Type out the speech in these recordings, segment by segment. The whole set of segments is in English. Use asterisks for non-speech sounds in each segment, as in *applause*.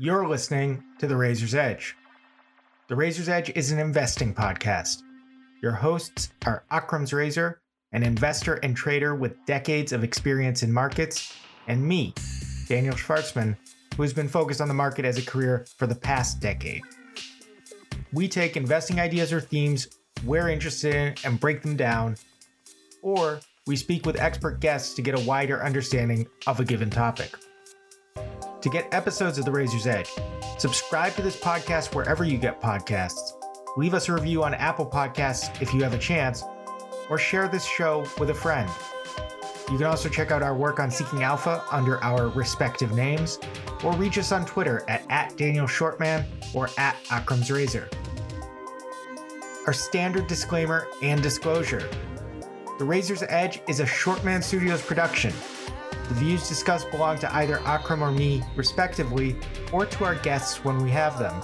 You're listening to The Razor's Edge. The Razor's Edge is an investing podcast. Your hosts are Akram's Razor, an investor and trader with decades of experience in markets, and me, Daniel Shvartsman, who has been focused on the market as a career for the past decade. We take investing ideas or themes we're interested in and break them down, or we speak with expert guests to get a wider understanding of a given topic. To get episodes of The Razor's Edge, subscribe to this podcast wherever you get podcasts, leave us a review on Apple Podcasts if you have a chance, or share this show with a friend. You can also check out our work on Seeking Alpha under our respective names, or reach us on Twitter at, at Daniel Shvartsman or at Akram's Razor. Our standard disclaimer and disclosure. The Razor's Edge is a Shvartsman Studios production. The views discussed belong to either Akram or me, respectively, or to our guests when we have them.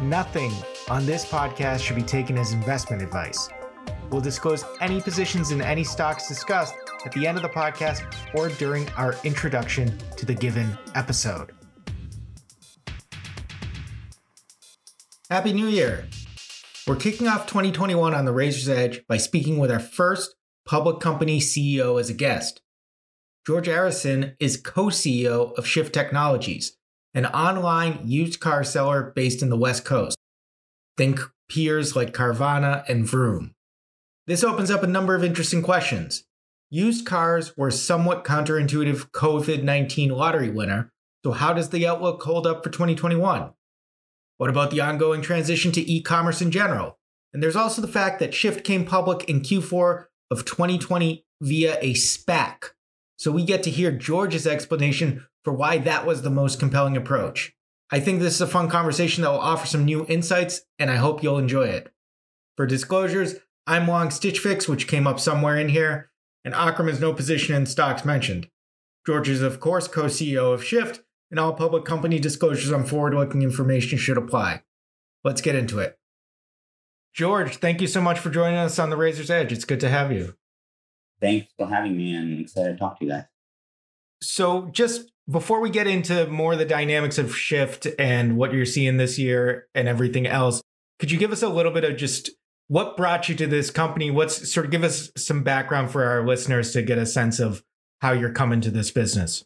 Nothing on this podcast should be taken as investment advice. We'll disclose any positions in any stocks discussed at the end of the podcast or during our introduction to the given episode. Happy New Year! We're kicking off 2021 on the Razor's Edge by speaking with our first public company CEO as a guest. George Arison is co CEO of Shift Technologies, an online used car seller based in the West Coast. Think peers like Carvana and Vroom. This opens up a number of interesting questions. Used cars were somewhat counterintuitive COVID 19 lottery winner, so how does the outlook hold up for 2021? What about the ongoing transition to e commerce in general? And there's also the fact that Shift came public in Q4 of 2020 via a SPAC. So we get to hear George's explanation for why that was the most compelling approach. I think this is a fun conversation that will offer some new insights, and I hope you'll enjoy it. For disclosures, I'm long Stitch Fix, which came up somewhere in here, and Akram has no position in stocks mentioned. George is, of course, co CEO of Shift, and all public company disclosures on forward looking information should apply. Let's get into it. George, thank you so much for joining us on the Razor's Edge. It's good to have you. Thanks for having me and excited to talk to you guys. So, just before we get into more of the dynamics of Shift and what you're seeing this year and everything else, could you give us a little bit of just what brought you to this company? What's sort of give us some background for our listeners to get a sense of how you're coming to this business?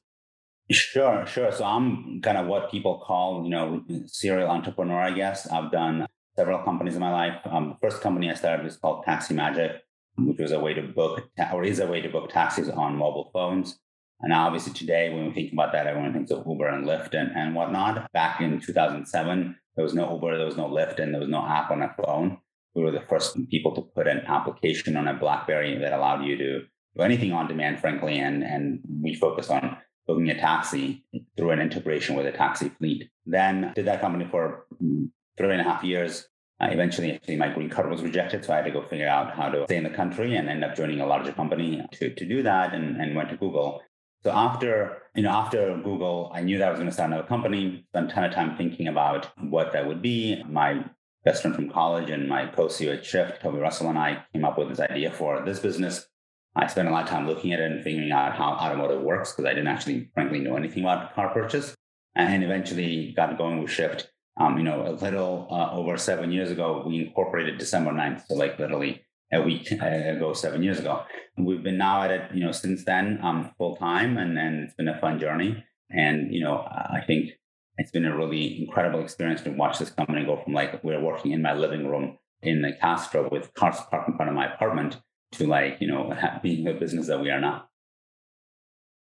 Sure, sure. So I'm kind of what people call, you know, serial entrepreneur, I guess. I've done several companies in my life. Um, the first company I started was called Taxi Magic, which was a way to book or is a way to book taxis on mobile phones. And obviously today, when we think about that, everyone thinks of Uber and Lyft and, and whatnot. Back in 2007, there was no Uber, there was no Lyft, and there was no app on a phone. We were the first people to put an application on a BlackBerry that allowed you to do anything on demand, frankly. And, and we focused on booking a taxi through an integration with a taxi fleet. Then did that company for mm, three and a half years. Uh, eventually, actually, my green card was rejected, so I had to go figure out how to stay in the country and end up joining a larger company to, to do that, and, and went to Google. So after you know after Google, I knew that I was going to start another company. Spent a ton of time thinking about what that would be. My best friend from college and my co-CEO at Shift, Toby Russell, and I came up with this idea for this business. I spent a lot of time looking at it and figuring out how automotive works because I didn't actually, frankly, know anything about car purchase. And eventually got going with Shift um, you know, a little uh, over seven years ago, we incorporated December 9th. So like literally a week *laughs* ago, seven years ago. We've been now at it, you know, since then, um, full time and, and it's been a fun journey. And, you know, I think it's been a really incredible experience to watch this company go from like we're working in my living room in the Castro with cars parked in front of my apartment to like, you know, *laughs* being the business that we are now.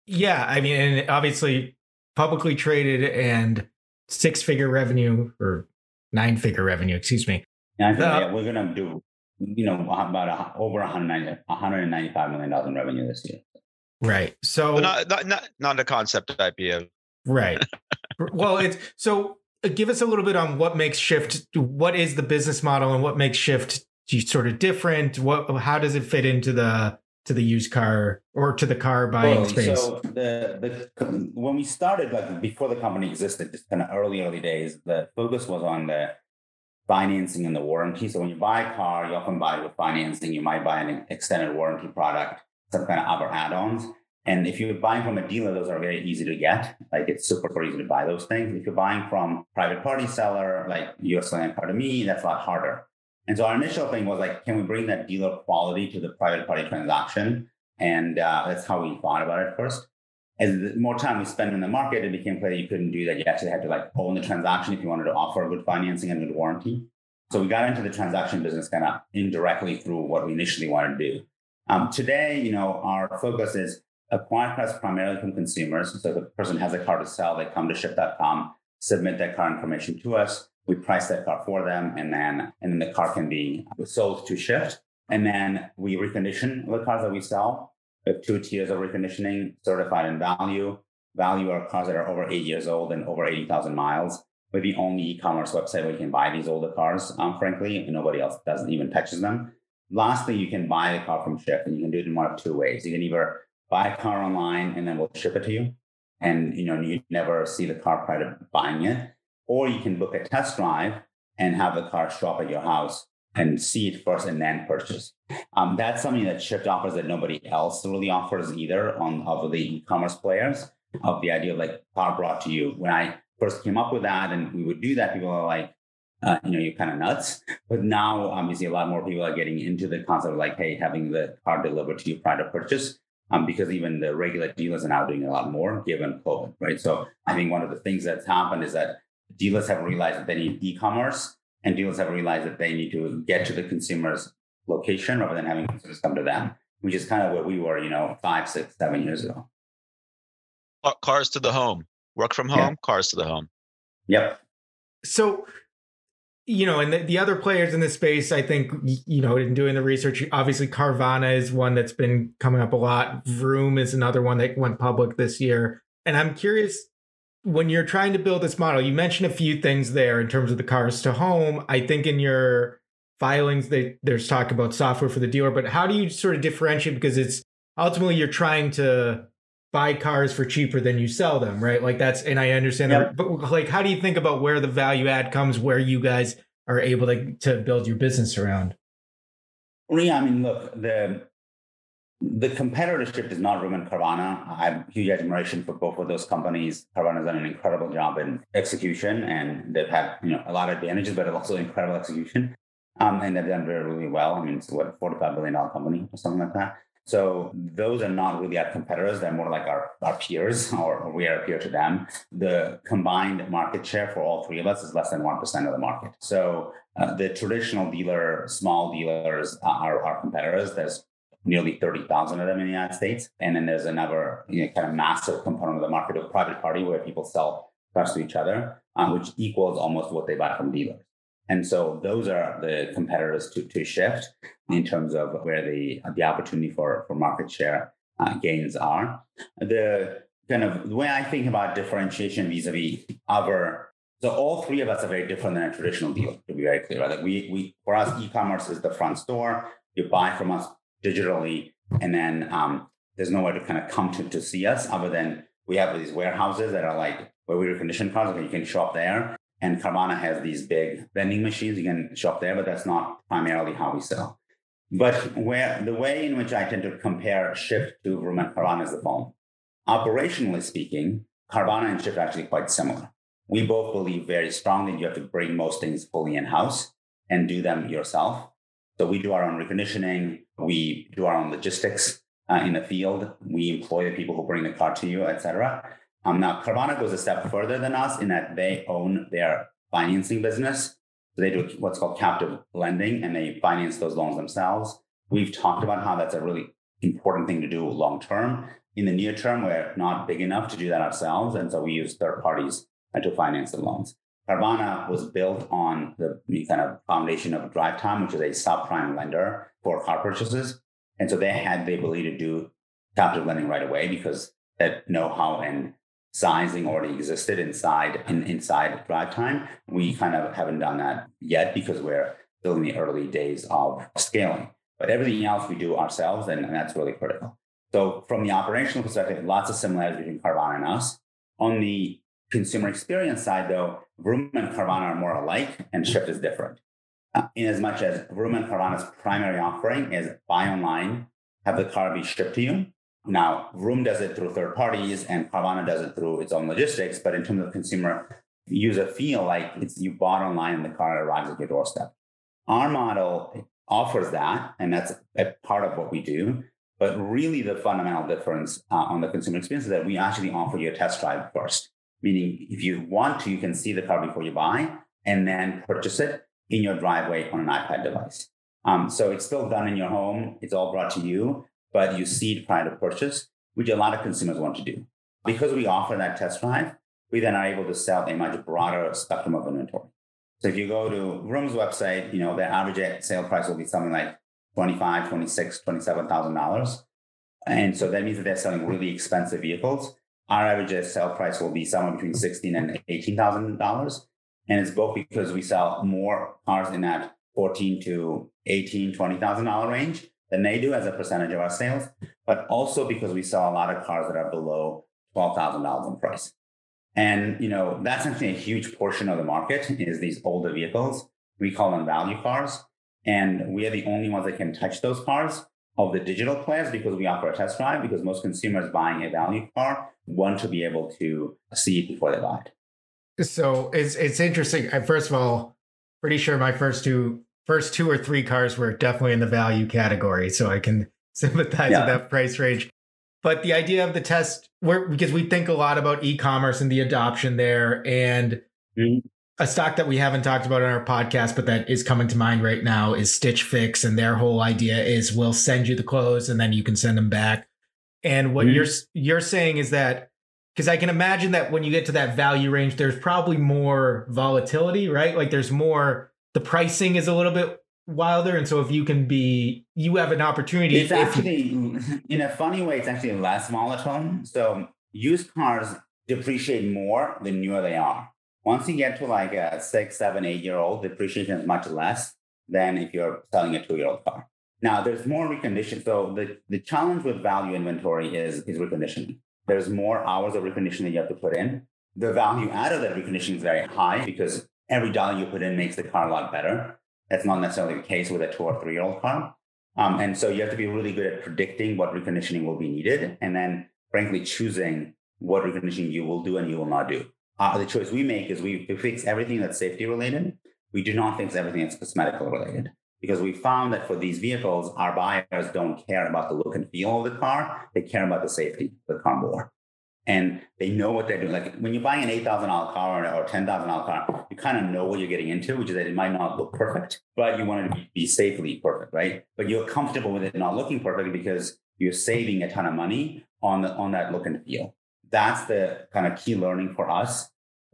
Yeah. I mean, and obviously publicly traded and six figure revenue or nine figure revenue, excuse me. Yeah, the, yeah we're going to do, you know, about a, over 190, $195 million in revenue this year. Right. So not, not, not, not a concept IPO. Right. *laughs* well, it's so uh, give us a little bit on what makes Shift, what is the business model and what makes Shift sort of different? What, how does it fit into the to the used car or to the car buying well, space? So the, the when we started, like before the company existed, just kind of early early days, the focus was on the financing and the warranty. So when you buy a car, you often buy it with financing. You might buy an extended warranty product, some kind of other add-ons. And if you're buying from a dealer, those are very easy to get. Like it's super, super easy to buy those things. If you're buying from private party seller, like you're selling a car to me, that's a lot harder. And so our initial thing was like, can we bring that dealer quality to the private party transaction? And uh, that's how we thought about it first. As the more time we spent in the market, it became clear you couldn't do that. You actually had to like own the transaction if you wanted to offer good financing and good warranty. So we got into the transaction business kind of indirectly through what we initially wanted to do. Um, today, you know, our focus is acquire cars primarily from consumers. So the person has a car to sell, they come to shift.com, submit that car information to us. We price that car for them, and then and then the car can be sold to Shift. And then we recondition the cars that we sell. We have two tiers of reconditioning, certified and value. Value are cars that are over eight years old and over 80,000 miles. We're the only e-commerce website where you can buy these older cars, um, frankly, and nobody else doesn't even touches them. Lastly, you can buy the car from Shift, and you can do it in one of two ways. You can either buy a car online and then we'll ship it to you. And you know, you never see the car prior to buying it. Or you can book a test drive and have the car show up at your house and see it first and then purchase. Um, that's something that Shift offers that nobody else really offers either on of the e-commerce players. Of the idea of like car brought to you. When I first came up with that and we would do that, people are like, uh, you know, you're kind of nuts. But now, obviously, a lot more people are getting into the concept of like, hey, having the car delivered to you prior to purchase um, because even the regular dealers are now doing a lot more given COVID, right? So I think one of the things that's happened is that dealers have realized that they need e-commerce and dealers have realized that they need to get to the consumer's location rather than having consumers come to them, which is kind of where we were, you know, five, six, seven years ago. Cars to the home, work from home, yeah. cars to the home. Yep. So you know, and the, the, other players in this space, I think, you know, in doing the research, obviously Carvana is one that's been coming up a lot. Vroom is another one that went public this year. And I'm curious, when you're trying to build this model, you mentioned a few things there in terms of the cars to home. I think in your filings, they, there's talk about software for the dealer, but how do you sort of differentiate? Because it's ultimately you're trying to buy cars for cheaper than you sell them, right? Like that's, and I understand yep. that, but like, how do you think about where the value add comes, where you guys are able to, to build your business around? Well, yeah, I mean, look, the, the competitorship is not Vroom and Carvana. I have huge admiration for both of those companies. Carvana has done an incredible job in execution, and they've had you know a lot of advantages, but also incredible execution. Um, and they've done very really well. I mean, it's what forty-five billion dollar company or something like that. So those are not really our competitors. They're more like our, our peers, or we are a peer to them. The combined market share for all three of us is less than 1% of the market. So uh, the traditional dealer, small dealers are our competitors. There's nearly 30,000 of them in the United States. And then there's another you know, kind of massive component of the market of private party where people sell cars to each other, um, which equals almost what they buy from dealers. And so those are the competitors to, to shift in terms of where the, the opportunity for, for market share uh, gains are. The kind of the way I think about differentiation vis-a-vis other, so all three of us are very different than a traditional dealer, to be very clear. Right? Like we, we, for us, e-commerce is the front store. You buy from us digitally, and then um, there's nowhere to kind of come to to see us other than we have these warehouses that are like where we recondition cars, and you can shop there. And Carvana has these big vending machines. You can shop there, but that's not primarily how we sell. But where the way in which I tend to compare Shift to Vroom and Carvana is the following. Operationally speaking, Carvana and Shift are actually quite similar. We both believe very strongly you have to bring most things fully in house and do them yourself. So we do our own reconditioning, we do our own logistics uh, in the field, we employ the people who bring the car to you, etc. Um, now, Carvana goes a step further than us in that they own their financing business. So they do what's called captive lending and they finance those loans themselves. We've talked about how that's a really important thing to do long term. In the near term, we're not big enough to do that ourselves. And so we use third parties to finance the loans. Carvana was built on the kind of foundation of DriveTime, which is a subprime lender for car purchases. And so they had the ability to do captive lending right away because that know-how and sizing already existed inside in, inside DriveTime. We kind of haven't done that yet because we're still in the early days of scaling. But everything else we do ourselves, and, and that's really critical. So from the operational perspective, lots of similarities between Carvana and us. On the consumer experience side, though, Vroom and Carvana are more alike, and Shift is different. Uh, in as much as Vroom and Carvana's primary offering is buy online, have the car be shipped to you, Now, Vroom does it through third parties and Carvana does it through its own logistics. But in terms of consumer user feel, like it's you bought online and the car arrives at your doorstep. Our model offers that, and that's a part of what we do. But really, the fundamental difference uh, on the consumer experience is that we actually offer you a test drive first. Meaning, if you want to, you can see the car before you buy and then purchase it in your driveway on an iPad device. Um, so it's still done in your home. It's all brought to you, but you see it prior to purchase, which a lot of consumers want to do. Because we offer that test drive, we then are able to sell a much broader spectrum of inventory. So if you go to Vroom's website, you know, the average sale price will be something like 25, 26, $27,000. And so that means that they're selling really expensive vehicles. Our average sale price will be somewhere between 16 and $18,000. And it's both because we sell more cars in that 14 to 18, $20,000 range than they do as a percentage of our sales, but also because we sell a lot of cars that are below $12,000 in price. And, you know, that's actually a huge portion of the market is these older vehicles. We call them value cars. And we are the only ones that can touch those cars of the digital players because we offer a test drive because most consumers buying a value car want to be able to see it before they buy it. So it's it's interesting. First of all, pretty sure my first two first two or three cars were definitely in the value category, so I can *laughs* sympathize yeah. with that price range. But the idea of the test, where because we think a lot about e-commerce and the adoption there, and mm-hmm. a stock that we haven't talked about on our podcast, but that is coming to mind right now is Stitch Fix, and their whole idea is we'll send you the clothes and then you can send them back. And what mm-hmm. you're you're saying is that because I can imagine that when you get to that value range, there's probably more volatility, right? Like there's more the pricing is a little bit wilder. And so if you can be you have an opportunity it's actually in a funny way it's actually less volatile. So used cars depreciate more the newer they are. Once you get to like a six seven eight year old depreciation is much less than if you're selling a two year old car. Now there's more recondition so the, the challenge with value inventory is is reconditioning there's more hours of reconditioning that you have to put in the value out of that reconditioning is very high because every dollar you put in makes the car a lot better. That's not necessarily the case with a two or three year old car. Um, and so you have to be really good at predicting what reconditioning will be needed and then, frankly, choosing what reconditioning you will do and you will not do. Uh, the choice we make is we, fix everything that's safety related. We do not fix everything that's cosmetical related because we found that for these vehicles, our buyers don't care about the look and feel of the car. They care about the safety of the car more and they know what they're doing. Like when you're buying an eight thousand dollar car or, ten thousand dollar car, you kind of know what you're getting into, which is that it might not look perfect, but you want it to be, be safely perfect, right? But you're comfortable with it not looking perfect because you're saving a ton of money on the on that look and feel. That's the kind of key learning for us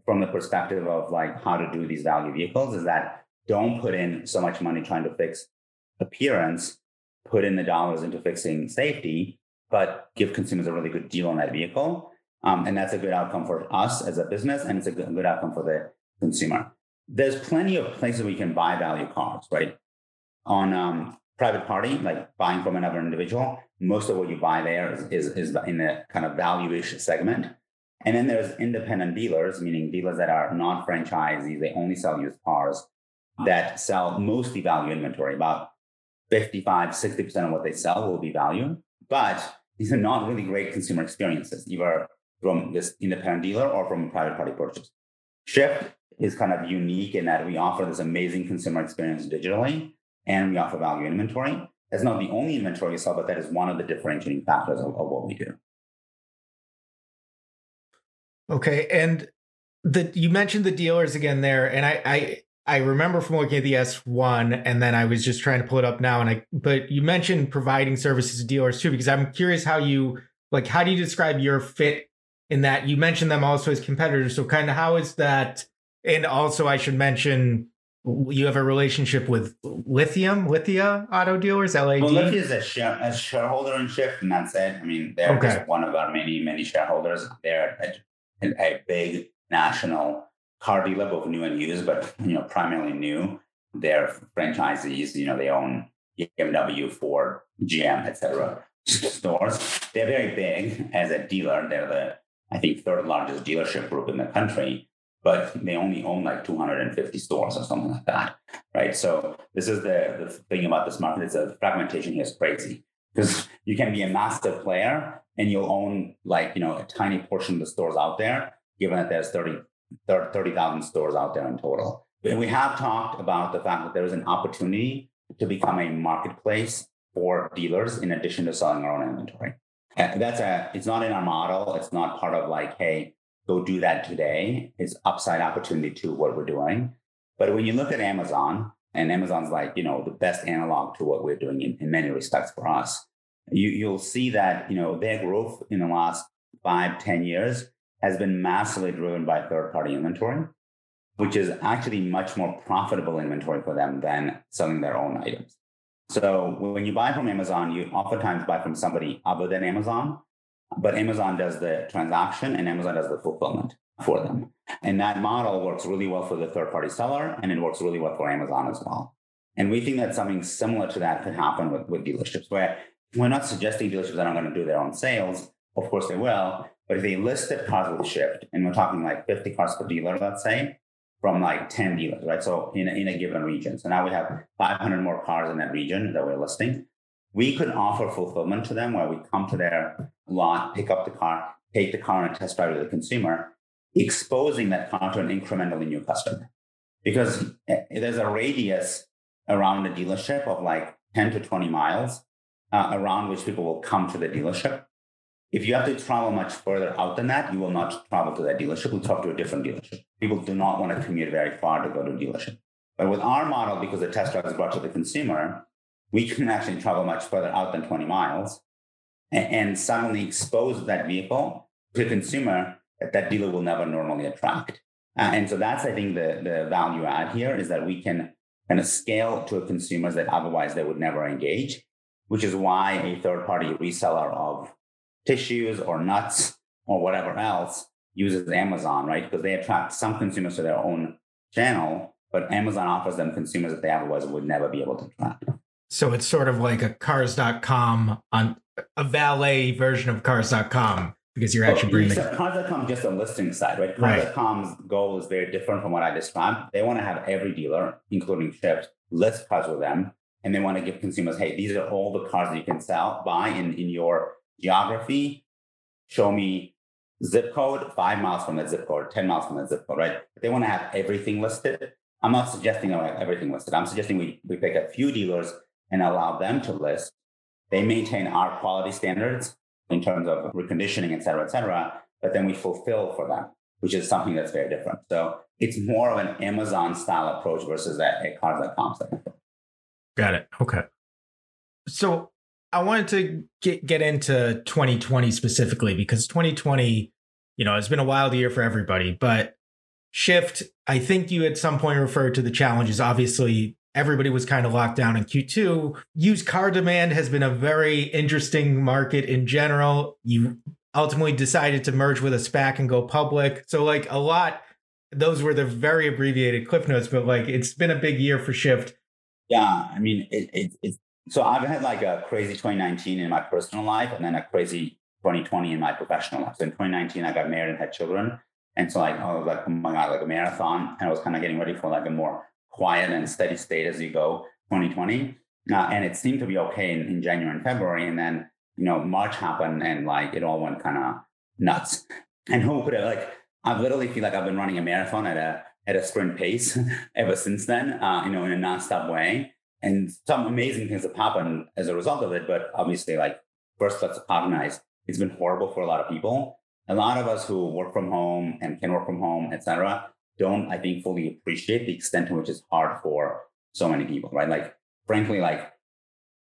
from the perspective of like how to do these value vehicles is that don't put in so much money trying to fix appearance, put in the dollars into fixing safety, but give consumers a really good deal on that vehicle um, and that's a good outcome for us as a business, and it's a good, good outcome for the consumer. There's plenty of places you can buy value cars, right? On um, private party, like buying from another individual, most of what you buy there is, is, is in the kind of value-ish segment. And then there's independent dealers, meaning dealers that are not franchisees, they only sell used cars that sell mostly value inventory. About 55, 60% of what they sell will be value. But these are not really great consumer experiences. either from this independent dealer or from a private party purchase. Shift is kind of unique in that we offer this amazing consumer experience digitally and we offer value inventory. That's not the only inventory we sell, but that is one of the differentiating factors of, of what we do. Okay. And the you mentioned the dealers again there, and I I I remember from looking at the S1 and then I was just trying to pull it up now and I but you mentioned providing services to dealers too because I'm curious how you like how do you describe your fit in that you mentioned them also as competitors. So kind of how is that? And also I should mention you have a relationship with Lithium, Lithia Auto Dealers, LAD. Well, Lithia is a, share, a shareholder in Shift, and that's it. I mean, they're okay. just one of our many, many shareholders. They're a, a big national car dealer, both new and used, but you know, primarily new. They're franchisees. You know, they own BMW, Ford, GM, etc. stores. They're very big as a dealer. They're the I think, third largest dealership group in the country, but they only own like 250 stores or something like that, right? So this is the, the thing about this market is the fragmentation here is crazy. because you can be a massive player and you'll own like you know a tiny portion of the stores out there given that there's 30 30,000 stores out there in total. And we have talked about the fact that there is an opportunity to become a marketplace for dealers in addition to selling our own inventory. And that's a it's not in our model. It's not part of like, hey, go do that today. It's upside opportunity to what we're doing. But when you look at Amazon, and Amazon's like, you know, the best analog to what we're doing in, in many respects for us, you, you'll see that, you know, their growth in the last five, ten years has been massively driven by third party inventory, which is actually much more profitable inventory for them than selling their own items. So when you buy from Amazon, you oftentimes buy from somebody other than Amazon, but Amazon does the transaction and Amazon does the fulfillment for them. And that model works really well for the third party seller and it works really well for Amazon as well. And we think that something similar to that could happen with, with dealerships, where we're not suggesting dealerships are not going to do their own sales. Of course they will. But if they listed a Shift, and we're talking like 50 cars per dealer, let's say, from like 10 dealers, right? So in a, in a given region. So now we have 500 more cars in that region that we're listing. We could offer fulfillment to them where we come to their lot, pick up the car, take the car and test drive to the consumer, exposing that car to an incrementally new customer. Because eh, there's a radius around the dealership of like 10 to 20 miles uh, around which people will come to the dealership. If you have to travel much further out than that, you will not travel to that dealership. You'll talk to a different dealership. People do not want to commute very far to go to a dealership. But with our model, because the test drive is brought to the consumer, we can actually travel much further out than 20 miles and, and suddenly expose that vehicle to a consumer that that dealer will never normally attract. Uh, and so that's, I think, the, the value add here is that we can kind of scale to consumers that otherwise they would never engage, which is why a third party reseller of tissues or nuts or whatever else uses Amazon, right? Because they attract some consumers to their own channel, but Amazon offers them consumers that they otherwise would never be able to attract. So it's sort of like a cars.com on a valet version of cars.com because you're actually oh, bringing so cars.com is just a listing site, right? Cars.com's right. goal is very different from what I described. They want to have every dealer, including Shift, list cars with them. And they want to give consumers, hey, these are all the cars that you can sell, buy in, in your geography, show me zip code, five miles from that zip code, 10 miles from that zip code, right? They want to have everything listed. I'm not suggesting everything listed. I'm suggesting we, we pick a few dealers and allow them to list. They maintain our quality standards in terms of reconditioning, et cetera, et cetera, but then we fulfill for them, which is something that's very different. So it's more of an Amazon style approach versus a, a cars.com style. Got it. Okay. So I wanted to get get into 2020 specifically because 2020, you know, it's been a wild year for everybody, but Shift, I think you at some point referred to the challenges. Obviously, everybody was kind of locked down in Q2. Used car demand has been a very interesting market in general. You ultimately decided to merge with a SPAC and go public. So like a lot those were the very abbreviated cliff notes, but like it's been a big year for Shift. Yeah, I mean, it, it, it's so I've had like a crazy 2019 in my personal life and then a crazy 2020 in my professional life. So in 2019, I got married and had children. And so like I was like, oh my God, like a marathon. And I was kind of getting ready for like a more quiet and steady state as you go 2020. Uh, and it seemed to be okay in, in January and February. And then, you know, March happened and like it all went kind of nuts. And who could have like, I literally feel like I've been running a marathon at a, at a sprint pace *laughs* ever since then, uh, you know, in a nonstop way and some amazing things have happened as a result of it. But obviously, like first, let's recognize it's been horrible for a lot of people. A lot of us who work from home and can work from home, etc., don't I think fully appreciate the extent to which it's hard for so many people, right? Like, frankly, like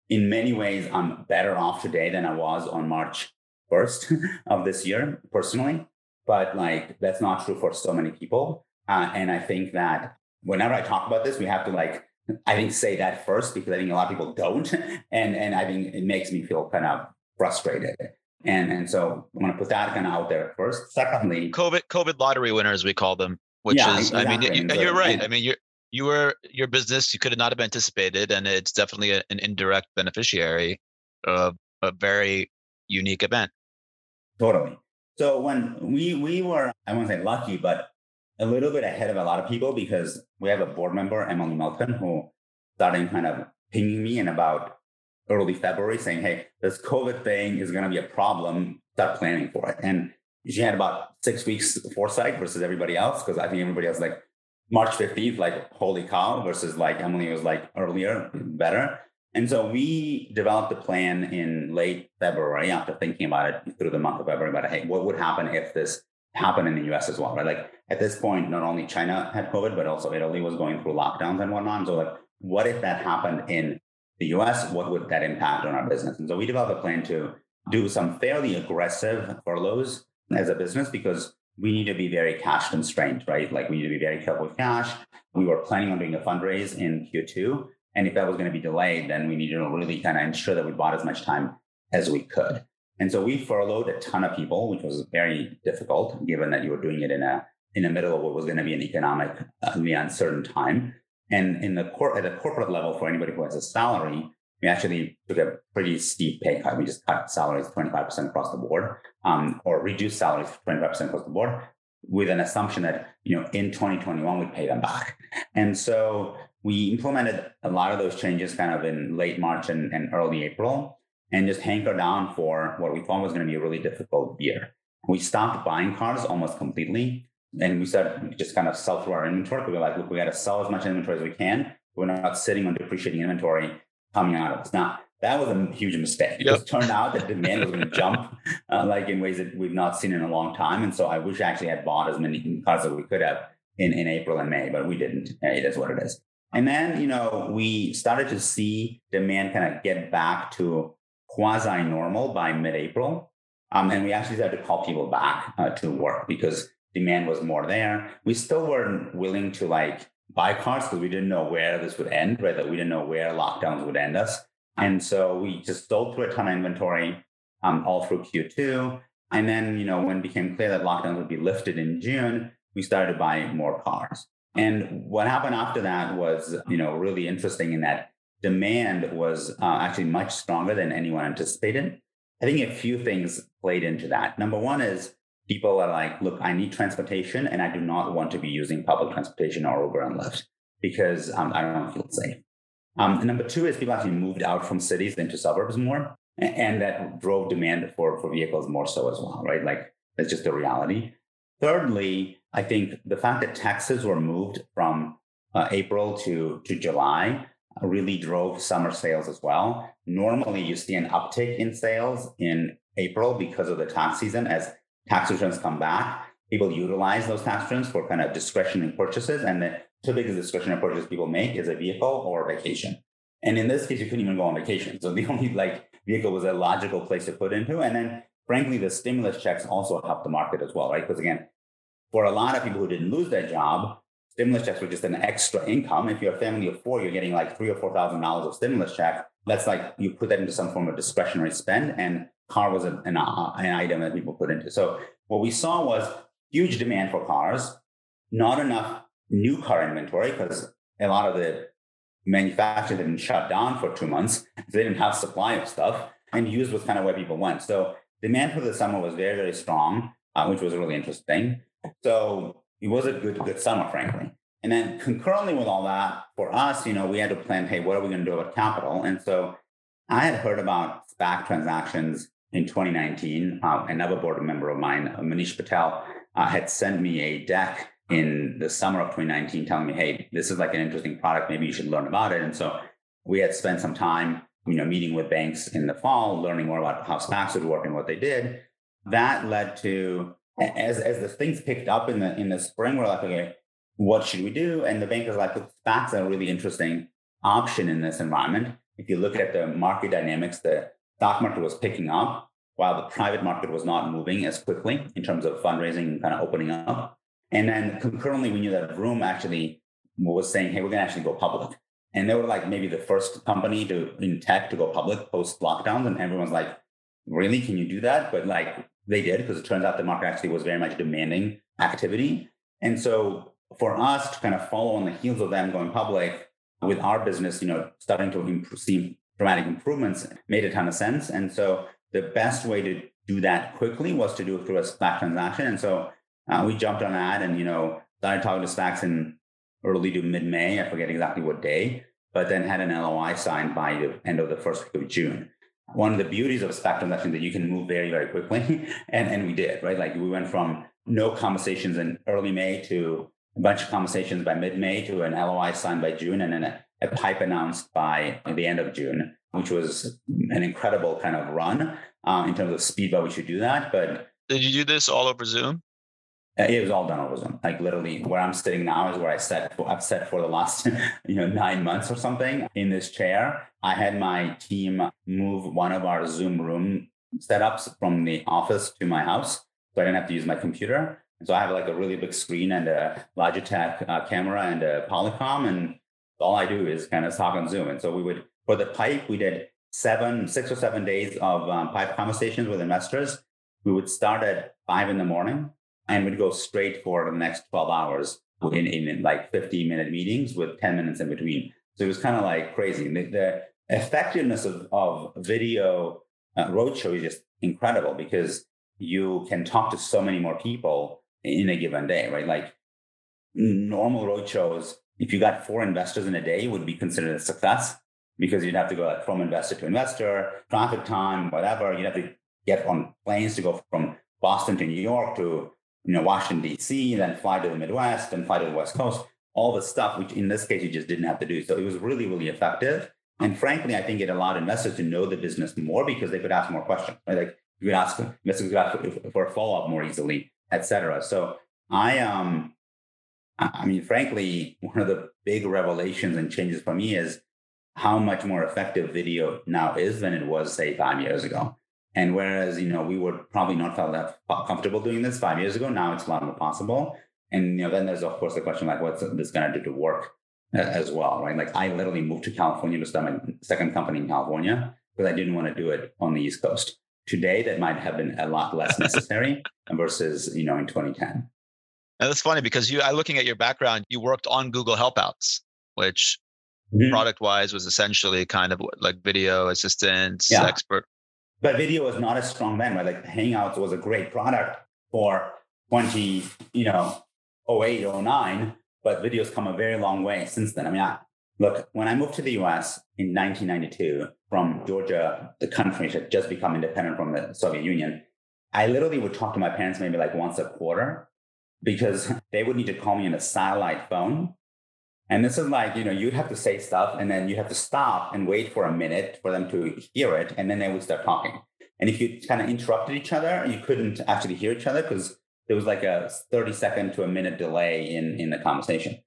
in many ways, I'm better off today than I was on March 1st *laughs* of this year, personally. But like, that's not true for so many people. Uh, and I think that whenever I talk about this, we have to like I think say that first because I think a lot of people don't, and and I think it makes me feel kind of frustrated. And and so I'm going to put that kind of out there first. Secondly, COVID COVID lottery winners we call them, which yeah, is exactly. I mean you, are right. And, I mean you you were your business you could not have anticipated, and it's definitely a, an indirect beneficiary of a very unique event. Totally. So when we we were I won't say lucky, but a little bit ahead of a lot of people because we have a board member, Emily Melton, who started kind of pinging me in about early February saying, hey, this COVID thing is going to be a problem. Start planning for it. And she had about six weeks foresight versus everybody else because I think everybody else like March 15th, like holy cow, versus like Emily was like earlier, better. And so we developed a plan in late February after thinking about it through the month of February about, hey, what would happen if this happened in the US as well, right? Like at this point, not only China had COVID, but also Italy was going through lockdowns and whatnot. So like, what if that happened in the US? What would that impact on our business? And so we developed a plan to do some fairly aggressive furloughs as a business because we need to be very cash constrained, right? Like we need to be very careful with cash. We were planning on doing a fundraise in Q2. And if that was going to be delayed, then we needed to really kind of ensure that we bought as much time as we could. And so we furloughed a ton of people, which was very difficult given that you were doing it in a in the middle of what was going to be an economic uh, uncertain time. And in the cor- at the corporate level, for anybody who has a salary, we actually took a pretty steep pay cut. We just cut salaries 25% across the board, um, or reduced salaries 25% across the board, with an assumption that you know in 2021 we'd pay them back. And so we implemented a lot of those changes kind of in late March and, and early April, and just hanker down for what we thought was going to be a really difficult year. We stopped buying cars almost completely. And we said just kind of sell through our inventory. We were like, look, we got to sell as much inventory as we can. We're not sitting on depreciating inventory coming out of us. Now, that was a huge mistake. Yep. It turned out that demand was going to jump uh, like in ways that we've not seen in a long time. And so I wish I actually had bought as many cars as we could have in, in April and May, but we didn't. It is what it is. And then, you know, we started to see demand kind of get back to quasi normal by mid April. Um, and we actually started to call people back uh, to work because demand was more there. We still weren't willing to like buy cars because we didn't know where this would end, right? That we didn't know where lockdowns would end us. And so we just sold through a ton of inventory um, all through Q2. And then, you know, when it became clear that lockdowns would be lifted in June, we started buying more cars. And what happened after that was, you know, really interesting in that demand was uh, actually much stronger than anyone anticipated. I think a few things played into that. Number one is people are like, look, I need transportation and I do not want to be using public transportation or Uber and Lyft because um, I don't feel safe. Um, number two is people actually moved out from cities into suburbs more, and that drove demand for, for vehicles more so as well, right? Like that's just the reality. Thirdly, I think the fact that taxes were moved from uh, April to, to July Uh, really drove summer sales as well. Normally, you see an uptick in sales in April because of the tax season as tax returns come back. People utilize those tax returns for kind of discretionary purchases. And the two biggest discretionary purchases people make is a vehicle or a vacation. And in this case, you couldn't even go on vacation. So the *laughs* only like vehicle was a logical place to put into. And then frankly, the stimulus checks also helped the market as well, right? Because again, for a lot of people who didn't lose their job, stimulus checks were just an extra income. If you're a family of four, you're getting like three or four thousand dollars of stimulus check. That's like you put that into some form of discretionary spend, and car was an, an, uh, an item that people put into. So what we saw was huge demand for cars, not enough new car inventory because a lot of the manufacturers had been shut down for two months. So *laughs* they didn't have supply of stuff, and used was kind of where people went. So demand for the summer was very very strong, uh, which was really interesting. So it was a good, good summer, frankly. And then concurrently with all that, for us, you know, we had to plan, hey, what are we going to do about capital? And so I had heard about SPAC transactions in 2019. Uh, another board member of mine, uh, Manish Patel, uh, had sent me a deck in the summer of 2019 telling me, hey, this is like an interesting product. Maybe you should learn about it. And so we had spent some time, you know, meeting with banks in the fall, learning more about how SPACs would work and what they did. That led to as as the things picked up in the in the spring, we're like, okay, what should we do? And the bankers like, SPACs are a really interesting option in this environment. If you look at the market dynamics, the stock market was picking up while the private market was not moving as quickly in terms of fundraising and kind of opening up. And then concurrently, we knew that Vroom actually was saying, hey, we're going to actually go public. And they were like maybe the first company to in tech to go public post lockdowns. And everyone's like, really? Can you do that? But like they did because it turns out the market actually was very much demanding activity. And so for us to kind of follow on the heels of them going public with our business, you know, starting to see dramatic improvements made a ton of sense. And so the best way to do that quickly was to do it through a SPAC transaction. And so uh, we jumped on that and, you know, started talking to SPACs in early to mid May. I forget exactly what day. but then had an LOI signed by the end of the first week of June. One of the beauties of Spectrum is that you can move very, very quickly. *laughs* and, and we did, right? Like we went from no conversations in early May to a bunch of conversations by mid-May to an LOI signed by June and then a, a pipe announced by the end of June, which was an incredible kind of run uh, in terms of speed by which you do that. But did you do this all over Zoom? It was all done over Zoom. Like literally, where I'm sitting now is where I sat. For, I've sat for the last, *laughs* you know, nine months or something in this chair. I had my team move one of our Zoom room setups from the office to my house, so I didn't have to use my computer. And so I have like a really big screen and a Logitech uh, camera and a Polycom, and all I do is kind of talk on Zoom. And so we would for the pipe, we did seven, six or seven days of um, pipe conversations with investors. We would start at five in the morning and would go straight for the next 12 hours in, in like 50 minute meetings with 10 minutes in between. So it was kind of like crazy. The, the effectiveness of, of video uh, roadshow is just incredible because you can talk to so many more people in a given day, right? Like normal roadshows, if you got four investors in a day, would be considered a success because you'd have to go like from investor to investor, traffic time, whatever. You'd have to get on planes to go from Boston to New York to you know, Washington, D.C., then fly to the Midwest, and fly to the West Coast, all the stuff, which in this case you just didn't have to do. So it was really, really effective. And frankly, I think it allowed investors to know the business more because they could ask more questions. Right? Like you could ask investors could ask for a follow-up more easily, et cetera. So I um I mean, frankly, one of the big revelations and changes for me is how much more effective video now is than it was, say, five years ago. And whereas, you know, we would probably not felt that comfortable doing this five years ago, now it's a lot more possible. And, you know, then there's, of course, the question like, what's this going to do to work as well, right? Like, I literally moved to California to start my second company in California because I didn't want to do it on the East Coast. Today, that might have been a lot less necessary *laughs* versus, you know, in 2010. And that's funny because you, I looking at your background, you worked on Google Helpouts, which mm-hmm. product wise was essentially kind of like video assistance, yeah. expert but video was not as strong then, right? Like Hangouts was a great product for 20, you know, 08, 09, but video's come a very long way since then. I mean, I, look, when I moved to the US in 1992 from Georgia, the country had just become independent from the Soviet Union, I literally would talk to my parents maybe like once a quarter because *laughs* they would need to call me on a satellite phone and this is like, you know, you'd have to say stuff and then you have to stop and wait for a minute for them to hear it. And then they would start talking. And if you kind of interrupted each other, you couldn't actually hear each other because there was like a 30 second to a minute delay in, in the conversation.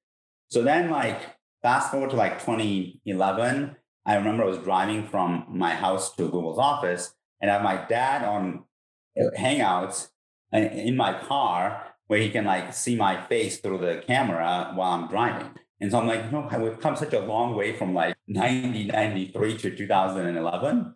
So then like fast forward to like 2011, I remember I was driving from my house to Google's office and I have my dad on Hangouts uh, in my car where he can like see my face through the camera while I'm driving. And so I'm like, you know, we've come such a long way from like 1993 to 2011,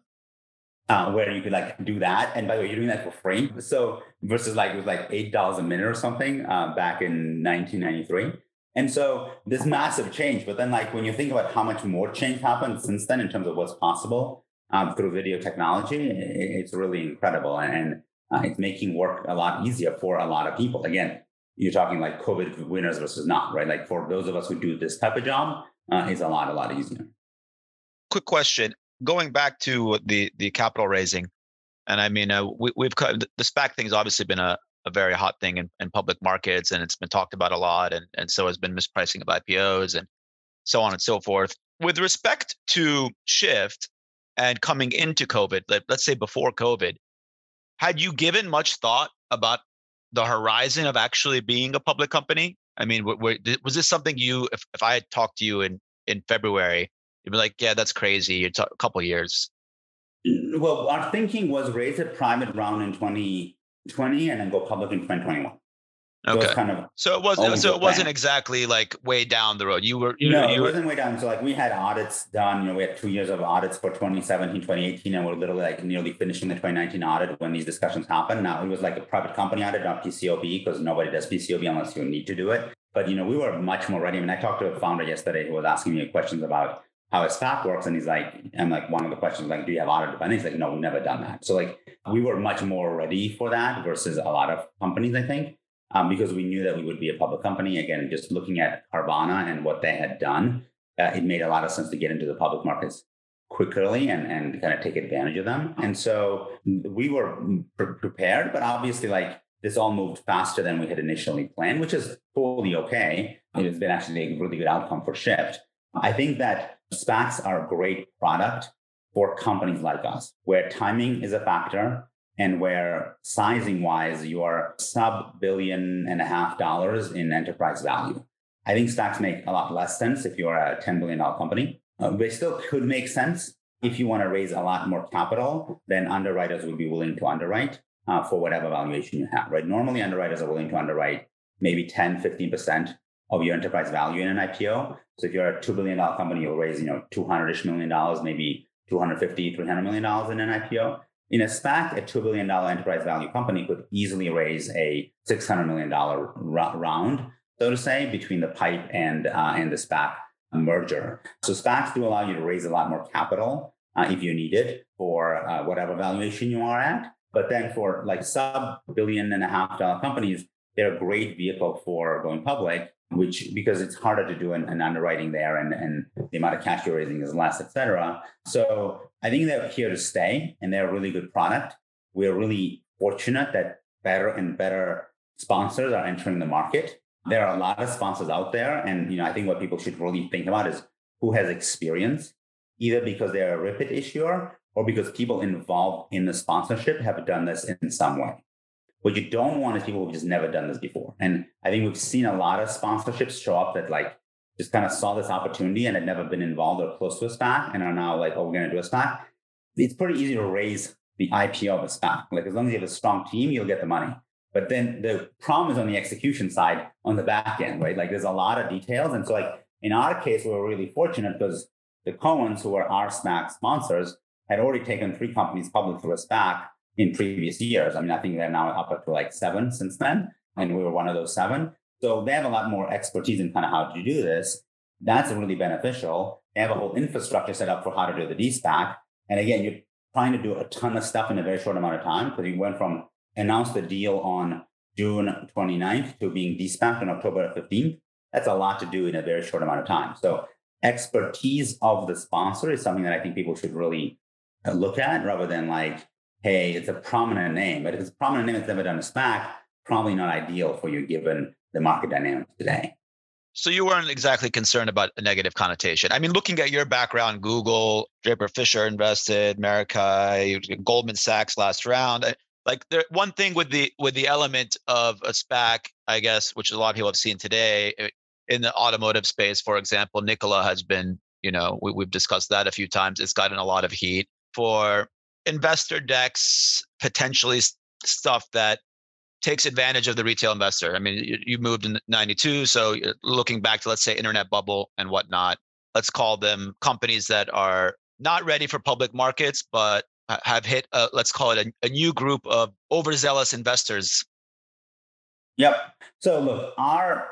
uh, where you could like do that. And by the way, you're doing that for free. So versus like it was like eight dollars a minute or something uh, back in 1993. And so this massive change. But then like when you think about how much more change happened since then in terms of what's possible um, through video technology, it's really incredible. And uh, it's making work a lot easier for a lot of people. Again, you're talking like COVID winners versus not, right? Like for those of us who do this type of job, uh, it's a lot, a lot easier. Quick question: Going back to the the capital raising, and I mean, uh, we, we've the SPAC thing has obviously been a, a very hot thing in, in public markets, and it's been talked about a lot, and and so has been mispricing of IPOs and so on and so forth. With respect to Shift and coming into COVID, let, let's say before COVID, had you given much thought about the horizon of actually being a public company? I mean, was this something you, if, if I had talked to you in, in February, you'd be like, yeah, that's crazy. It's a couple years. Well, our thinking was raise a private round in 2020 and then go public in 2021. Okay. Kind of so it wasn't. So it wasn't exactly like way down the road. You were. You, no, you it wasn't way down. So like we had audits done. You know, we had two years of audits for 2017, 2018, and we're literally like nearly finishing the 2019 audit when these discussions happened. Now it was like a private company audit, not PCAOB, because nobody does PCAOB unless you need to do it. But you know, we were much more ready. I mean, I talked to a founder yesterday who was asking me questions about how a SPAC works. And he's like, I'm like, one of the questions, like, do you have audit defense? He's like, no, we've never done that. So like we were much more ready for that versus a lot of companies, I think um, because we knew that we would be a public company. Again, just looking at Carvana and what they had done uh, it made a lot of sense to get into the public markets quickly and, and kind of take advantage of them. And so we were pre- prepared, but obviously, like this all moved faster than we had initially planned, which is totally okay. It has been actually a really good outcome for Shift. I think that SPACs are a great product for companies like us, where timing is a factor and where sizing wise, you are sub billion and a half dollars in enterprise value. I think SPACs make a lot less sense if you're a $10 billion company. Uh, they still could make sense if you want to raise a lot more capital, then underwriters would be willing to underwrite uh, for whatever valuation you have, right? Normally, underwriters are willing to underwrite maybe 10, 15% of your enterprise value in an IPO. So if you're a $2 billion company, you'll raise, you know, 200-ish million dollars, maybe 250, 300 million dollars in an IPO. In a SPAC, a $2 billion enterprise value company could easily raise a $600 million round, so to say, between the pipe and, uh, and the SPAC merger. So SPACs do allow you to raise a lot more capital uh, if you need it for uh, whatever valuation you are at. But then for like sub billion and a half dollar companies, they're a great vehicle for going public, which because it's harder to do an, an underwriting there and, and the amount of cash you're raising is less, et cetera. So I think they're here to stay and they're a really good product. We're really fortunate that better and better sponsors are entering the market. There are a lot of sponsors out there. And you know, I think what people should really think about is who has experience, either because they're a repeat issuer or because people involved in the sponsorship have done this in some way. What you don't want is people who've just never done this before. And I think we've seen a lot of sponsorships show up that like just kind of saw this opportunity and had never been involved or close to a SPAC and are now like, oh, we're going to do a SPAC. It's pretty easy to raise the IPO of a SPAC. Like as long as you have a strong team, you'll get the money. But then the problem is on the execution side, on the back end, right? Like there's a lot of details. And so like in our case, we were really fortunate because the Cohens, who are our SPAC sponsors, had already taken three companies public through a SPAC in previous years. I mean, I think they're now up to like seven since then, and we were one of those seven. So they have a lot more expertise in kind of how to do this. That's really beneficial. They have a whole infrastructure set up for how to do the de-SPAC. And again, you're trying to do a ton of stuff in a very short amount of time because you went from announced the deal on June 29th to being de-SPAC on October 15th. That's a lot to do in a very short amount of time. So expertise of the sponsor is something that I think people should really uh, look at rather than like, hey, it's a prominent name. But if it's a prominent name that's never done a SPAC, probably not ideal for you given the market dynamics today. So you weren't exactly concerned about a negative connotation. I mean, looking at your background, Google, Draper Fisher Jurvetson, Meraki, Goldman Sachs last round. Like there, one thing with the with the element of a SPAC, I guess, which a lot of people have seen today eh, in the automotive space, for example, Nikola has been, you know, we, we've discussed that a few times. It's gotten a lot of heat for investor decks, potentially stuff that takes advantage of the retail investor. I mean, you, you moved in 92. So looking back to, let's say, internet bubble and whatnot, let's call them companies that are not ready for public markets, but have hit, a, let's call it a, a new group of overzealous investors. Yep. So look, our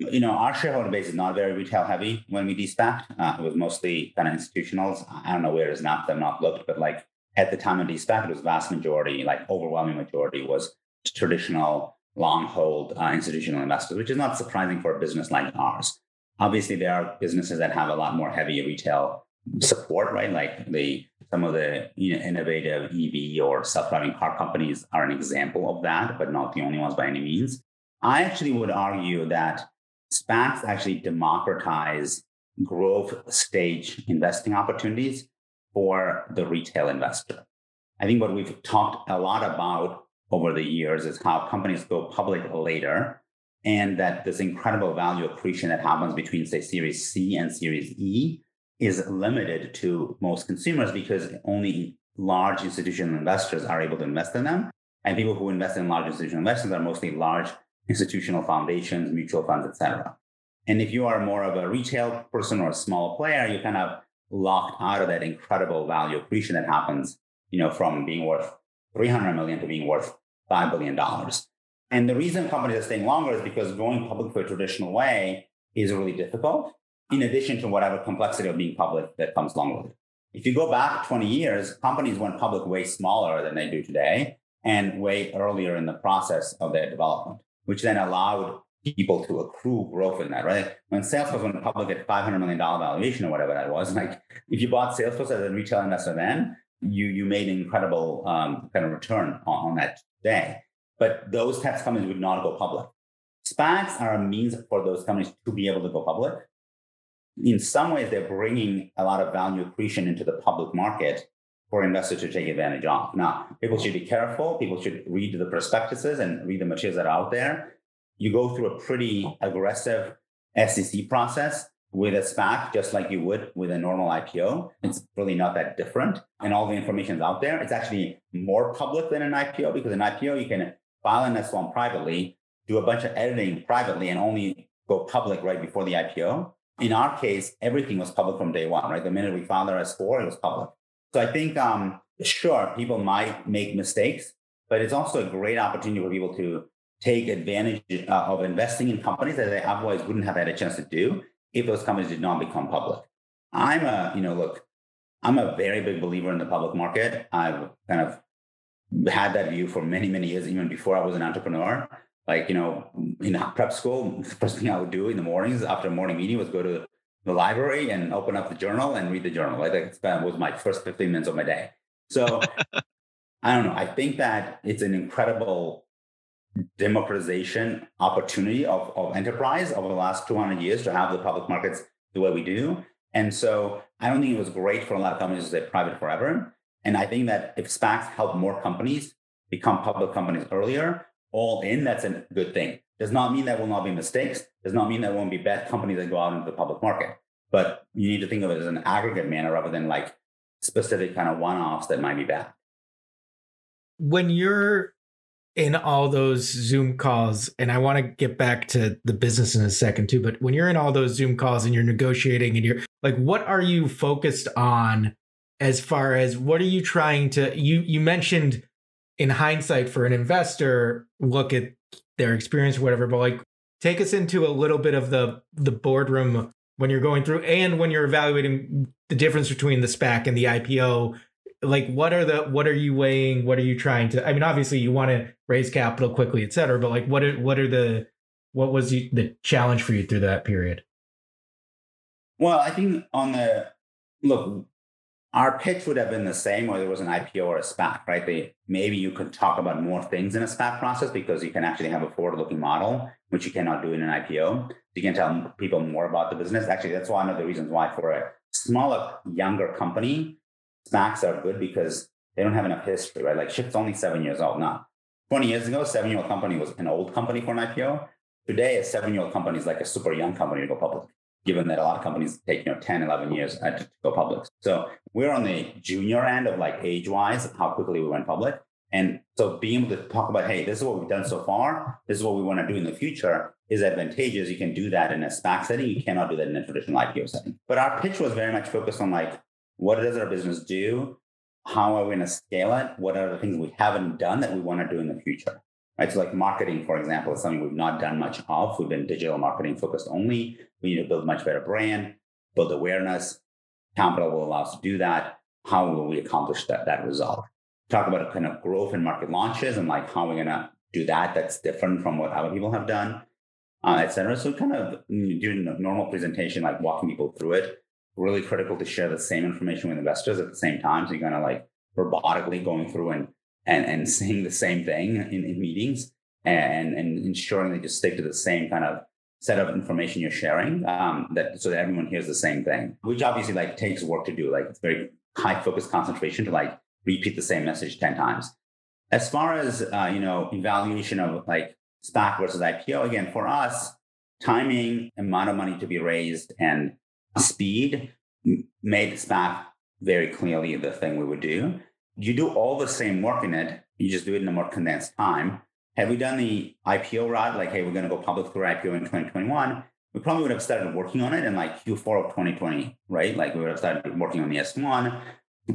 you know, our shareholder base is not very retail heavy when we de-SPACed. Uh, it was mostly kind of institutionals. I don't know where it is now, I've not looked, but like at the time of de-SPAC, it was vast majority, like overwhelming majority was traditional long hold uh, institutional investors, which is not surprising for a business like ours. Obviously, there are businesses that have a lot more heavy retail support, right? Like the some of the you know, innovative EV or self-driving car companies are an example of that, but not the only ones by any means. I actually would argue that SPACs actually democratize growth stage investing opportunities for the retail investor. I think what we've talked a lot about over the years is how companies go public later and that this incredible value accretion that happens between, say, Series C and Series E is limited to most consumers because only large institutional investors are able to invest in them. And people who invest in large institutional investors are mostly large institutional foundations, mutual funds, etc. And if you are more of a retail person or a small player, you're kind of locked out of that incredible value accretion that happens, you know, from being worth 300 million to being worth $5 billion. And the reason companies are staying longer is because going public for a traditional way is really difficult, in addition to whatever complexity of being public that comes along with it. If you go back 20 years, companies went public way smaller than they do today and way earlier in the process of their development which then allowed people to accrue growth in that, right? When Salesforce went public at $500 million valuation or whatever that was, *laughs* like if you bought Salesforce as a retail investor then, you you made an incredible um, kind of return on, on that day. But those of companies would not go public. SPACs are a means for those companies to be able to go public. In some ways, they're bringing a lot of value accretion into the public market for investors to take advantage of. Now, people should be careful. People should read the prospectuses and read the materials that are out there. You go through a pretty aggressive SEC process with a SPAC, just like you would with a normal IPO. It's really not that different. And all the information is out there. It's actually more public than an IPO because an IPO, you can file an S1 privately, do a bunch of editing privately, and only go public right before the IPO. In our case, everything was public from day one, right? The minute we filed our S4, it was public. So I think, um, sure, people might make mistakes, but it's also a great opportunity for people to take advantage uh, of investing in companies that they otherwise wouldn't have had a chance to do if those companies did not become public. I'm a, you know, look, I'm a very big believer in the public market. I've kind of had that view for many, many years, even before I was an entrepreneur. Like, you know, in prep school, the first thing I would do in the mornings after a morning meeting was go to the library and open up the journal and read the journal. Like that was my first 15 minutes of my day. So *laughs* I don't know. I think that it's an incredible democratization opportunity of, of enterprise over the last 200 years to have the public markets the way we do. And so I don't think it was great for a lot of companies to stay private forever. And I think that if SPACs help more companies become public companies earlier, all in, that's a good thing. Does not mean there will not be mistakes. Does not mean there won't be bad companies that go out into the public market. But you need to think of it as an aggregate manner rather than like specific kind of one-offs that might be bad. When you're in all those Zoom calls, and I want to get back to the business in a second too, but when you're in all those Zoom calls and you're negotiating and you're like, what are you focused on as far as what are you trying to you you mentioned in hindsight for an investor, look at their experience or whatever, but like take us into a little bit of the the boardroom when you're going through and when you're evaluating the difference between the SPAC and the IPO like what are the what are you weighing? What are you trying to i mean obviously you want to raise capital quickly et cetera but like what are what are the what was the, the challenge for you through that period? Well i think on the look our pitch would have been the same whether it was an ipo or a spac right? They, maybe you could talk about more things in a spac process because you can actually have a forward looking model which you cannot do in an ipo you can tell people more about the business. Actually that's one of the reasons why for a smaller younger company SPACs are good because they don't have enough history, right? Like Shift's only seven years old now. 20 years ago, seven year old company was an old company for an IPO. Today, a seven year old company is like a super young company to go public, given that a lot of companies take, you know, 10, 11 years to go public. So we're on the junior end of like age wise, how quickly we went public. And so being able to talk about, hey, this is what we've done so far, this is what we want to do in the future is advantageous. You can do that in a SPAC setting. You cannot do that in a traditional IPO setting. But our pitch was very much focused on like, what does our business do? How are we going to scale it? What are the things we haven't done that we want to do in the future? Right. So, like marketing, for example, is something we've not done much of. We've been digital marketing focused only. We need to build much better brand, build awareness. Capital will allow us to do that. How will we accomplish that, that result? Talk about kind of growth in market launches and like how are we're going to do that. That's different from what other people have done, uh, et cetera. So, kind of mm, doing a normal presentation, like walking people through it really critical to share the same information with investors at the same time. So you're going to like robotically going through and and and *laughs* saying the same thing in, in meetings and and ensuring that you stick to the same kind of set of information you're sharing um, that so that everyone hears the same thing, which obviously like takes work to do. Like it's very high focus concentration to like repeat the same message 10 times. As far as uh, you know, evaluation of like SPAC versus IPO, again, for us, timing, amount of money to be raised, and speed made SPAC very clearly the thing we would do. You do all the same work in it, you just do it in a more condensed time. Had we done the IPO route, like, hey, we're going to go public through IPO in 2021, we probably would have started working on it in like Q4 of 2020, right? Like we would have started working on the S1,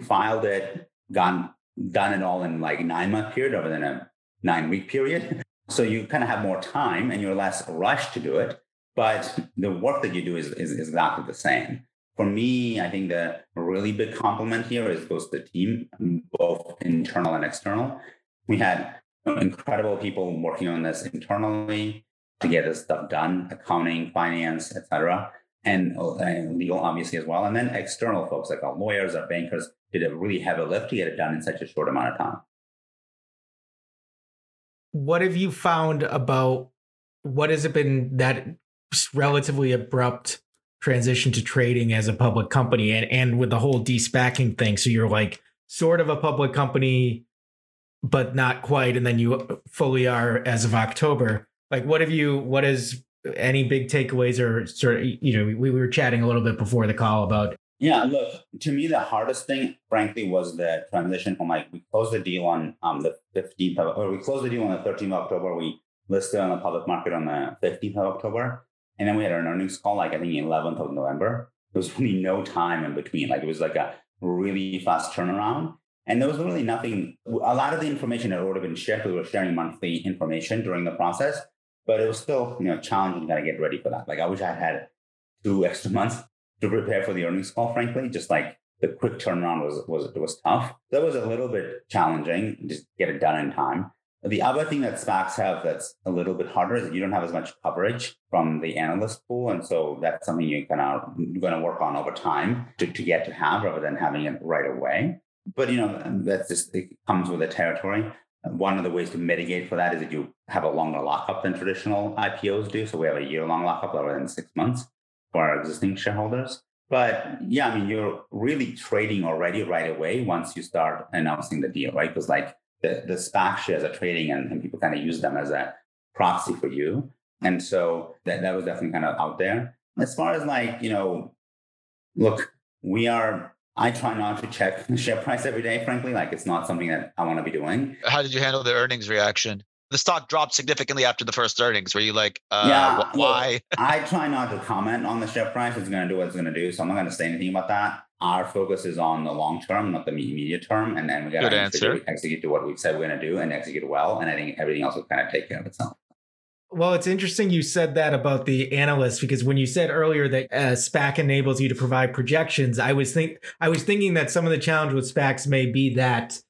filed it, gone, done it all in like nine month period rather than a nine week period. *laughs* So you kind of have more time and you're less rushed to do it but the work that you do is, is, exactly the same. For me, I think the really big compliment here is goes to the team, both internal and external. We had incredible people working on this internally. to get this stuff done, accounting, finance, etc., and, and legal obviously as well. And then external folks like our lawyers, our bankers did a really heavy lift to get it done in such a short amount of time. What have you found about what has it been that relatively abrupt transition to trading as a public company and, and with the whole de-SPACing thing? So you're like sort of a public company, but not quite, and then you fully are as of October. Like, what have you? What is any big takeaways or sort of? You know, we were chatting a little bit before the call about. Yeah, look, to me, the hardest thing, frankly, was the transition from like we closed the deal on um, the 15th of, or we closed the deal on the 13th of October. We listed on the public market on the 15th of October. And then we had an earnings call, like I think 11th of November. There was really no time in between. Like it was like a really fast turnaround. And there was really nothing, a lot of the information had already been shared. We were sharing monthly information during the process, but it was still, you know, challenging to get ready for that. Like I wish I had two *laughs* extra months to prepare for the earnings call, frankly, just like the quick turnaround was was was tough. That was a little bit challenging, just get it done in time. The other thing that SPACs have that's a little bit harder is that you don't have as much coverage from the analyst pool. And so that's something you're gonna, gonna work on over time to, to get to have rather than having it right away. But you know, that's just it comes with the territory. One of the ways to mitigate for that is that you have a longer lockup than traditional IPOs do. So we have a year long lockup rather than six months for our existing shareholders. But yeah, I mean, you're really trading already right away once you start announcing the deal, right? Because like the, the SPAC shares are trading and, and people kind of use them as a proxy for you. And so that, that was definitely kind of out there. As far as like, you know, look, we are I try not to check the share price every day, frankly. Like it's not something that I want to be doing. How did you handle the earnings reaction? The stock dropped significantly after the first earnings. Were you like, uh, yeah, why? *laughs* I try not to comment on the share price. It's going to do what it's going to do. So I'm not going to say anything about that. Our focus is on the long term, not the immediate term. And then we got to execute to what we've said we're going to do and execute well. And I think everything else will kind of take care of itself. Well, it's interesting you said that about the analysts because when you said earlier that uh, SPAC enables you to provide projections, I was think I was thinking that some of the challenge with SPACs may be that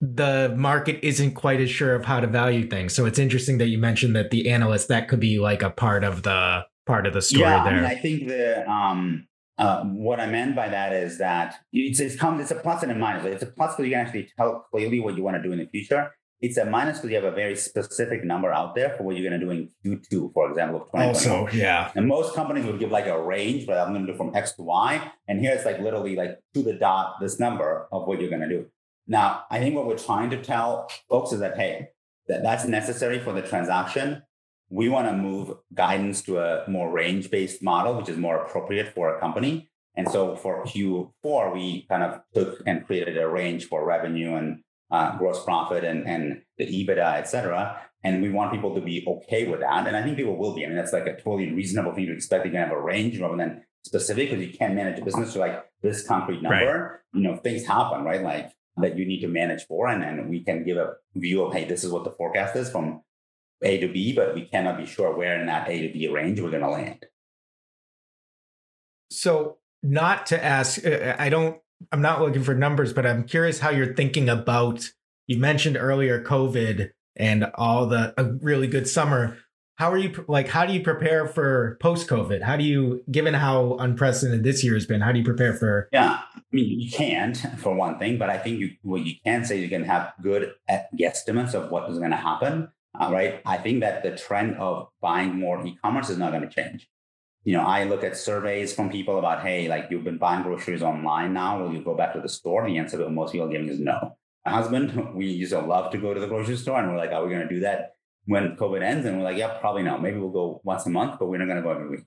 the market isn't quite as sure of how to value things. So it's interesting that you mentioned that the analyst that could be like a part of the part of the story yeah, there. I, mean, I think the um uh, what I meant by that is that it's it's, come, it's a plus and a minus. It's a plus because you can actually tell clearly what you want to do in the future. It's a minus because you have a very specific number out there for what you're going to do in Q2, for example, of 2021. Also, yeah. And most companies would give like a range, but I'm going to do from X to Y. And here it's like literally like to the dot this number of what you're going to do. Now, I think what we're trying to tell folks is that, hey, that that's necessary for the transaction. We want to move guidance to a more range based model, which is more appropriate for a company. And so for Q4, we kind of took and created a range for revenue and uh, gross profit and, and the EBITDA, et cetera. And we want people to be okay with that. And I think people will be. I mean, that's like a totally reasonable thing to expect. Going to have a range rather than specific because you can't manage a business to like this concrete number. Right. You know, things happen, right? Like that you need to manage for. And then we can give a view of, hey, this is what the forecast is from A to B, but we cannot be sure where in that A to B range we're going to land. So, not to ask, uh, I don't, I'm not looking for numbers, but I'm curious how you're thinking about. You mentioned earlier COVID and all the a really good summer how are you like how do you prepare for post covid how do you given how unprecedented this year has been how do you prepare for yeah i mean you can't for one thing but i think you what you can say you can have good guesstimates of what is going to happen uh, right? I think that the trend of buying more e-commerce is not going to change. You know i look at surveys from people about hey like you've been buying groceries online now. Will you go back to the store? The answer that most people giving is no. My husband *laughs* we used to love to go to the grocery store and we're like are we going to do that when COVID ends, and we're like, yeah, probably not. Maybe we'll go once a month, but we're not going to go every week.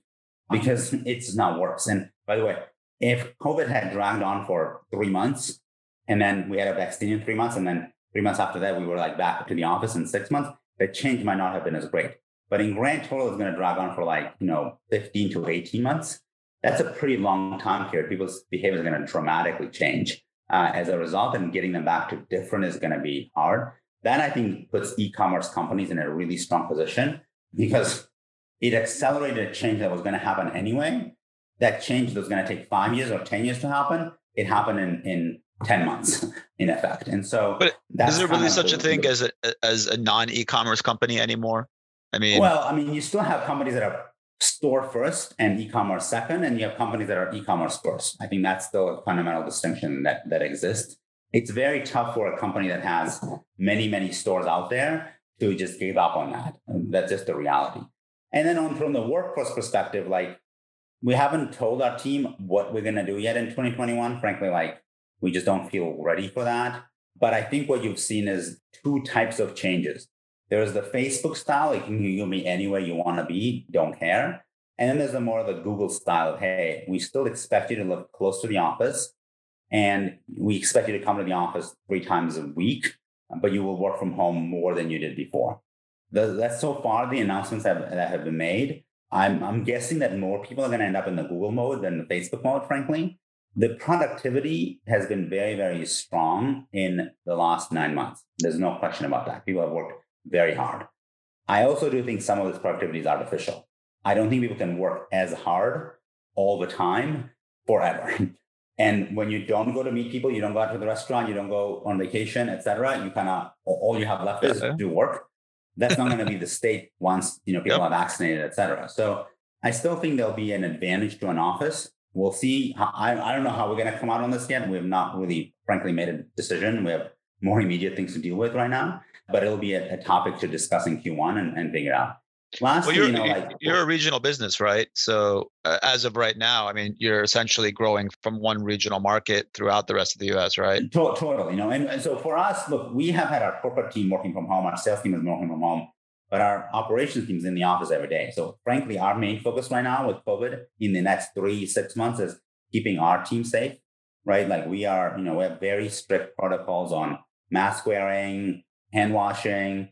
Because it's not works. And by the way, if COVID had dragged on for three months, and then we had a vaccine in three months, and then three months after that, we were like back to the office in six months, the change might not have been as great. But in grand total, it's going to drag on for like, you know, 15 to 18 months. That's a pretty long time period. People's behavior is going to dramatically change uh, as a result, and getting them back to different is going to be hard. That I think puts e-commerce companies in a really strong position because it accelerated a change that was going to happen anyway. That change that was going to take five years or 10 years to happen, it happened in, in 10 months in effect. And so but is there really such a thing as a as a non e-commerce company anymore? I mean, well, I mean, you still have companies that are store first and e-commerce second, and you have companies that are e-commerce first. I think that's still a fundamental distinction that that exists. It's very tough for a company that has many, many stores out there to just give up on that. That's just the reality. And then on from the workforce perspective, like we haven't told our team what we're gonna do yet in 2021. Frankly, like we just don't feel ready for that. But I think what you've seen is two types of changes. There's the Facebook style, like you can be anywhere you want to be, don't care. And then there's the more of the Google style, hey, we still expect you to live close to the office. And we expect you to come to the office three times a week, but you will work from home more than you did before. The, that's so far the announcements that, have been made. I'm, I'm guessing that more people are going to end up in the Google mode than the Facebook mode, frankly. The productivity has been very, very strong in the last nine months. There's no question about that. People have worked very hard. I also do think some of this productivity is artificial. I don't think people can work as hard all the time forever. *laughs* and when you don't go to meet people, you don't go out to the restaurant, you don't go on vacation, etc. You kind of all you have left is do work. That's not going to be the state once you know people yep. are vaccinated, etc. So I still think there'll be an advantage to an office. We'll see. I, I don't know how we're going to come out on this yet. We have not really, frankly, made a decision. We have more immediate things to deal with right now but it'll be a, a topic to discuss in Q1 and, and figure out. Lastly, well, you're, you know, like you're a regional business, right? So uh, as of right now, I mean, you're essentially growing from one regional market throughout the rest of the U.S., right? To- totally. You know, and, and so for us, look, we have had our corporate team working from home, our sales team is working from home, but our operations team is in the office every day. So frankly, our main focus right now with COVID in the next three six months is keeping our team safe, right? Like we are, you know, we have very strict protocols on mask wearing, hand washing.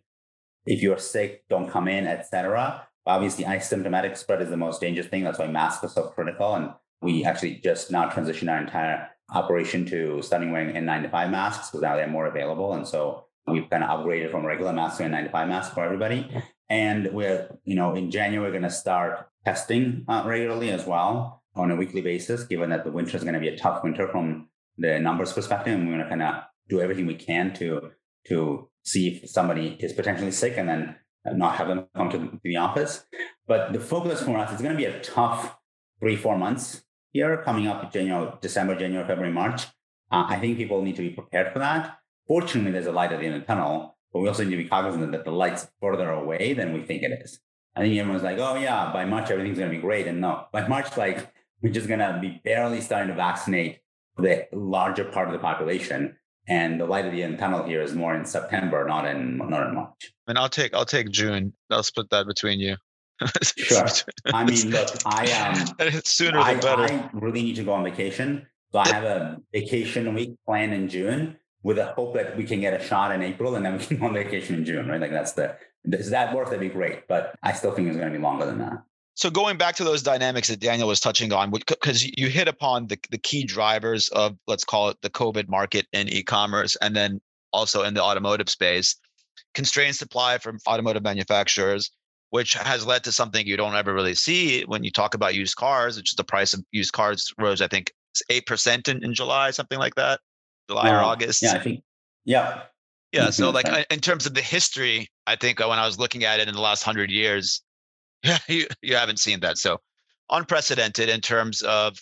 If you're sick, don't come in, etc. Obviously, asymptomatic spread is the most dangerous thing. That's why masks are so critical. And we actually just now transitioned our entire operation to starting wearing N95 masks because now they're more available. And so we've kind of upgraded from regular masks to a 95 mask for everybody. And we're, you know, in January, we're going to start testing uh, regularly as well on a weekly basis, given that the winter is going to be a tough winter from the numbers perspective. And we're going to kind of do everything we can to to see if somebody is potentially sick and then not have them come to the office. But the focus for us is going to be a tough three, four months here coming up January, December, January, February, March. Uh, I think people need to be prepared for that. Fortunately, there's a light at the end of the tunnel, but we also need to be cognizant that the light's further away than we think it is. I think everyone's like, oh yeah, by March everything's going to be great, and no, by March like we're just going to be barely starting to vaccinate the larger part of the population, and the light of the end of the tunnel here is more in September, not in not in March. And I'll take I'll take June. I'll split that between you. *laughs* sure. I mean, look, I um *laughs* sooner I, better. I really need to go on vacation, so I have a vacation week planned in June with a hope that we can get a shot in April and then we can go on vacation in June. Right? Like that's the does that work? That'd be great, but I still think it's going to be longer than that. So going back to those dynamics that Daniel was touching on, because you hit upon the, the key drivers of let's call it the COVID market in e-commerce, and then also in the automotive space, constrained supply from automotive manufacturers, which has led to something you don't ever really see when you talk about used cars, which is the price of used cars rose, I think, eight percent in, in July, something like that, July or August. Yeah, I think. Yeah. Yeah. So mm-hmm, like in terms of the history, I think uh, when I was looking at it in the last hundred years, *laughs* yeah, you, you haven't seen that. So unprecedented in terms of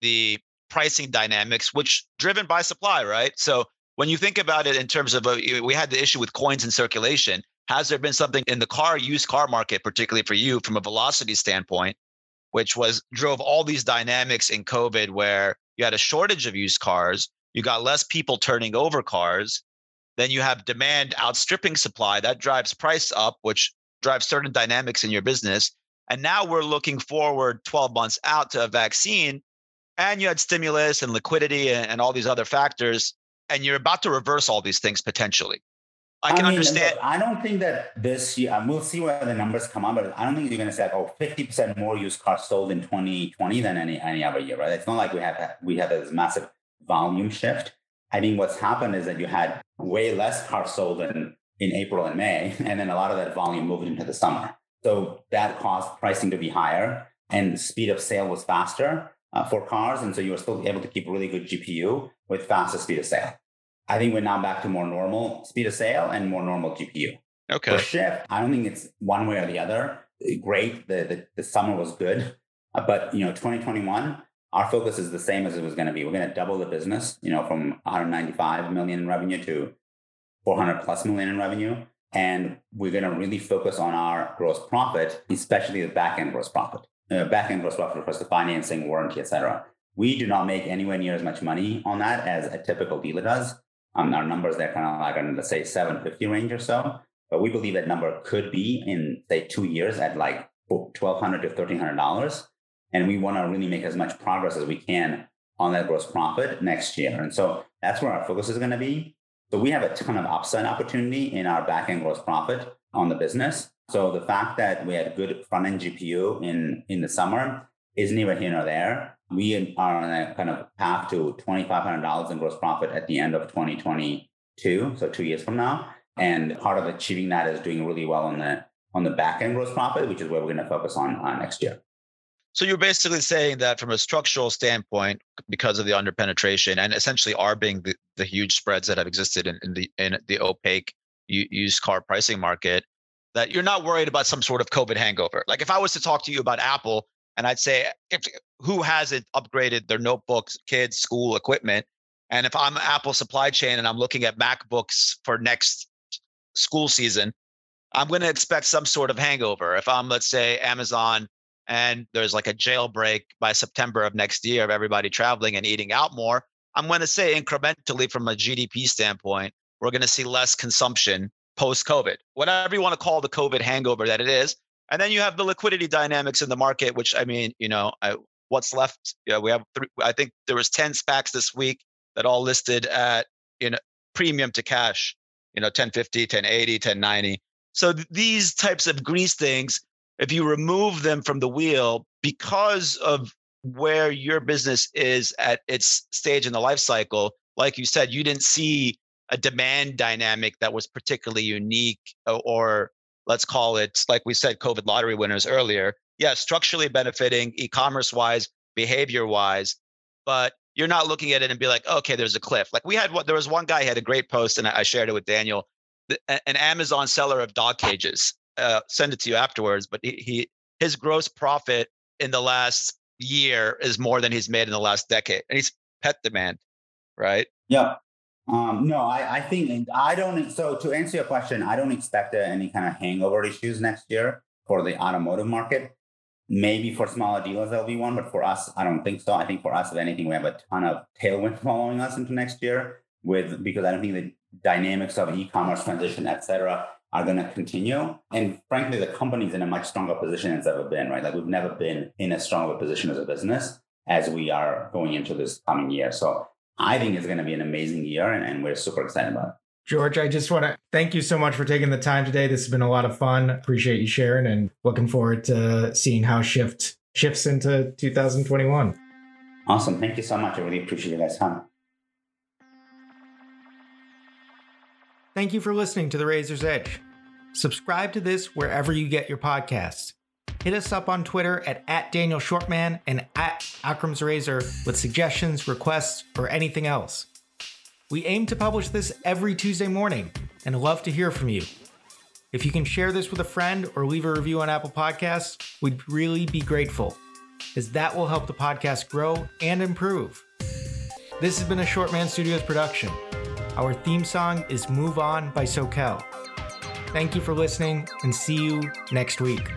the pricing dynamics, which driven by supply, right? So when you think about it in terms of, uh, a, we had the issue with coins in circulation. Has there been something in the car, used car market, particularly for you from a velocity standpoint, which was drove all these dynamics in COVID where you had a shortage of used cars, you got less people turning over cars, then you have demand outstripping supply that drives price up, which drives certain dynamics in your business. And now we're looking forward 12 months out to a vaccine, and you had stimulus and liquidity and, and all these other factors, and you're about to reverse all these things potentially. I can I mean, understand. Look, I don't think that this year, uh, we'll see where the numbers come out, but I don't think you're going to say, oh, 50% more used cars sold in 2020 than any, any other year, right? It's not like we have we had this massive volume shift. I think what's happened is that you had way less cars sold in in April and May, *laughs* and then a lot of that volume moved into the summer. So that caused pricing to be higher, and speed of sale was faster uh, for cars, and so you were still able to keep really good GPU with faster speed of sale. I think we're now back to more normal speed of sale and more normal GPU. Okay. For Shift, I don't think it's one way or the other. Great. The, the, the summer was good. But, you know, 2021, our focus is the same as it was going to be. We're going to double the business, you know, from 195 million in revenue to 400 plus million in revenue. And we're going to really focus on our gross profit, especially the back end gross profit. Uh, back end gross profit, of course, the financing, warranty, et cetera. We do not make anywhere near as much money on that as a typical dealer does. Um, our numbers, they're kind of like in, let's say, 750 range or so. But we believe that number could be in, say, two years at like 1,200 to $1,300. And we want to really make as much progress as we can on that gross profit next year. And so that's where our focus is going to be. So we have a ton of upside opportunity in our back end gross profit on the business. So the fact that we had good front end GPU in, in the summer is neither here nor there we are on a kind of path to $2,500 in gross profit at the end of 2022, so two years from now. And part of achieving that is doing really well on the on the back end gross profit, which is where we're going to focus on, on next year. So you're basically saying that from a structural standpoint, because of the underpenetration and essentially arbing the, the huge spreads that have existed in, in the in the opaque used car pricing market, that you're not worried about some sort of COVID hangover. Like if I was to talk to you about Apple, and I'd say if who hasn't upgraded their notebooks, kids, school equipment. And if I'm Apple supply chain and I'm looking at MacBooks for next school season, I'm going to expect some sort of hangover. If I'm, let's say, Amazon and there's like a jailbreak by September of next year of everybody traveling and eating out more, I'm going to say incrementally from a GDP standpoint, we're going to see less consumption post COVID. Whatever you want to call the COVID hangover that it is, and then you have the liquidity dynamics in the market, which I mean, you know, I, what's left? Yeah, we have. Three, I think there was ten SPACs this week that all listed at you know premium to cash. You know, 1050, 1080, 1090. So th- these types of grease things, if you remove them from the wheel because of where your business is at its stage in the life cycle, like you said, you didn't see a demand dynamic that was particularly unique or let's call it, like we said, COVID lottery winners earlier. Yeah, structurally benefiting e-commerce wise, behavior wise, but you're not looking at it and be like, okay, there's a cliff. Like we had what there was one guy had a great post, and I shared it with Daniel, an Amazon seller of dog cages. Uh, send it to you afterwards, but he, he his gross profit in the last year is more than he's made in the last decade, and he's pet demand, right? Yeah. Um, no, I, I think I don't. So to answer your question, I don't expect uh, any kind of hangover issues next year for the automotive market. Maybe for smaller dealers there'll be one, but for us, I don't think so. I think for us, if anything, we have a ton of tailwind following us into next year. With because I don't think the dynamics of e-commerce transition, et cetera, are going to continue. And frankly, the company's in a much stronger position than it's ever been. Right, like we've never been in a stronger position as a business as we are going into this coming year. So I think it's going to be an amazing year, and, and we're super excited about it. George, I just want to thank you so much for taking the time today. This has been a lot of fun. Appreciate you sharing and looking forward to seeing how Shift shifts into 2021. Awesome. Thank you so much. I really appreciate you guys' time. Thank you for listening to The Razor's Edge. Subscribe to this wherever you get your podcasts. Hit us up on Twitter at, at Daniel Shvartsman and at Akram's Razor with suggestions, requests, or anything else. We aim to publish this every Tuesday morning and love to hear from you. If you can share this with a friend or leave a review on Apple Podcasts, we'd really be grateful, as that will help the podcast grow and improve. This has been a Shvartsman Studios production. Our theme song is Move On by Soquel. Thank you for listening and see you next week.